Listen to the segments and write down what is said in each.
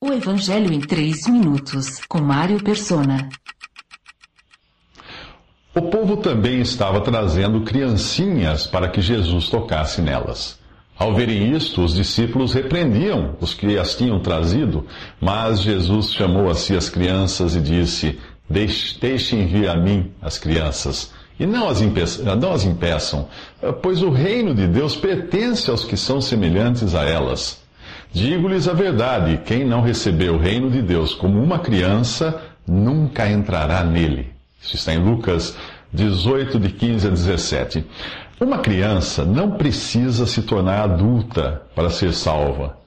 O Evangelho em 3 minutos, com Mário Persona. O povo também estava trazendo criancinhas para que Jesus tocasse nelas. Ao verem isto, os discípulos repreendiam os que as tinham trazido, mas Jesus chamou a si as crianças e disse: Deixem vir a mim as crianças, e não as, impeçam, não as impeçam, pois o reino de Deus pertence aos que são semelhantes a elas. Digo-lhes a verdade: quem não receber o reino de Deus como uma criança, nunca entrará nele. Isso está em Lucas 18, de 15 a 17. Uma criança não precisa se tornar adulta para ser salva,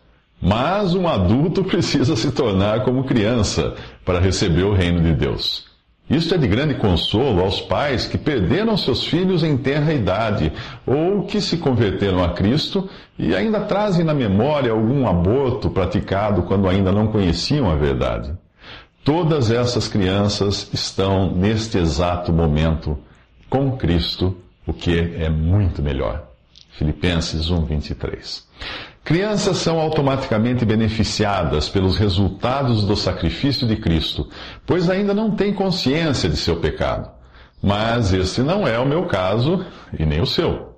mas um adulto precisa se tornar como criança para receber o reino de Deus. Isto é de grande consolo aos pais que perderam seus filhos em tenra idade ou que se converteram a Cristo e ainda trazem na memória algum aborto praticado quando ainda não conheciam a verdade. Todas essas crianças estão neste exato momento com Cristo, o que é muito melhor. Filipenses 1:23. Crianças são automaticamente beneficiadas pelos resultados do sacrifício de Cristo, pois ainda não têm consciência de seu pecado. Mas esse não é o meu caso e nem o seu.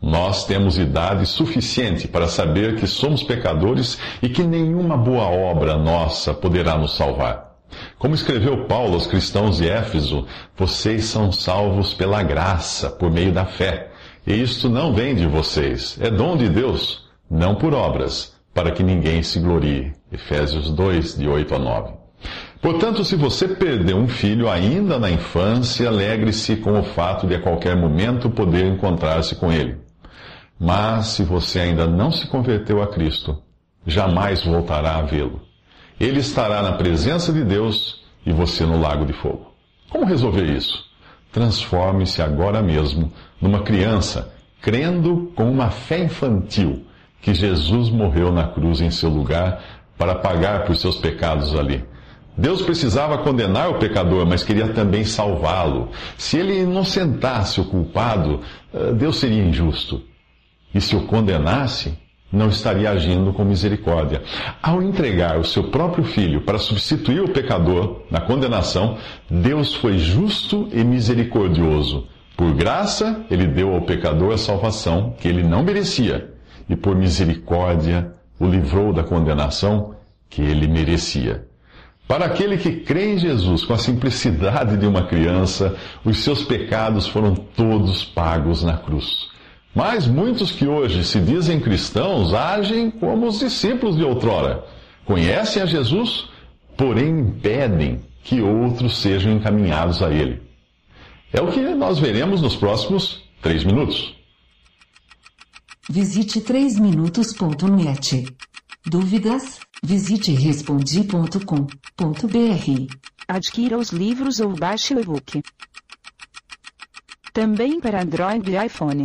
Nós temos idade suficiente para saber que somos pecadores e que nenhuma boa obra nossa poderá nos salvar. Como escreveu Paulo aos cristãos de Éfeso, vocês são salvos pela graça, por meio da fé. E isto não vem de vocês, é dom de Deus, não por obras, para que ninguém se glorie. Efésios 2, de 8 a 9. Portanto, se você perdeu um filho ainda na infância, alegre-se com o fato de a qualquer momento poder encontrar-se com ele. Mas se você ainda não se converteu a Cristo, jamais voltará a vê-lo. Ele estará na presença de Deus e você no lago de fogo. Como resolver isso? Transforme-se agora mesmo numa criança, crendo com uma fé infantil que Jesus morreu na cruz em seu lugar para pagar por seus pecados ali. Deus precisava condenar o pecador, mas queria também salvá-lo. Se ele inocentasse o culpado, eh, Deus seria injusto. E se o condenasse, não estaria agindo com misericórdia. Ao entregar o seu próprio filho para substituir o pecador na condenação, Deus foi justo e misericordioso. Por graça, ele deu ao pecador a salvação que ele não merecia, e por misericórdia o livrou da condenação que ele merecia. Para aquele que crê em Jesus com a simplicidade de uma criança, os seus pecados foram todos pagos na cruz. Mas muitos que hoje se dizem cristãos agem como os discípulos de outrora. Conhecem a Jesus, porém impedem que outros sejam encaminhados a Ele. É o que nós veremos nos próximos três minutos. Visite 3minutos.net. Dúvidas? Visite respondi.com.br. Adquira os livros ou baixe o e-book. Também para Android e iPhone.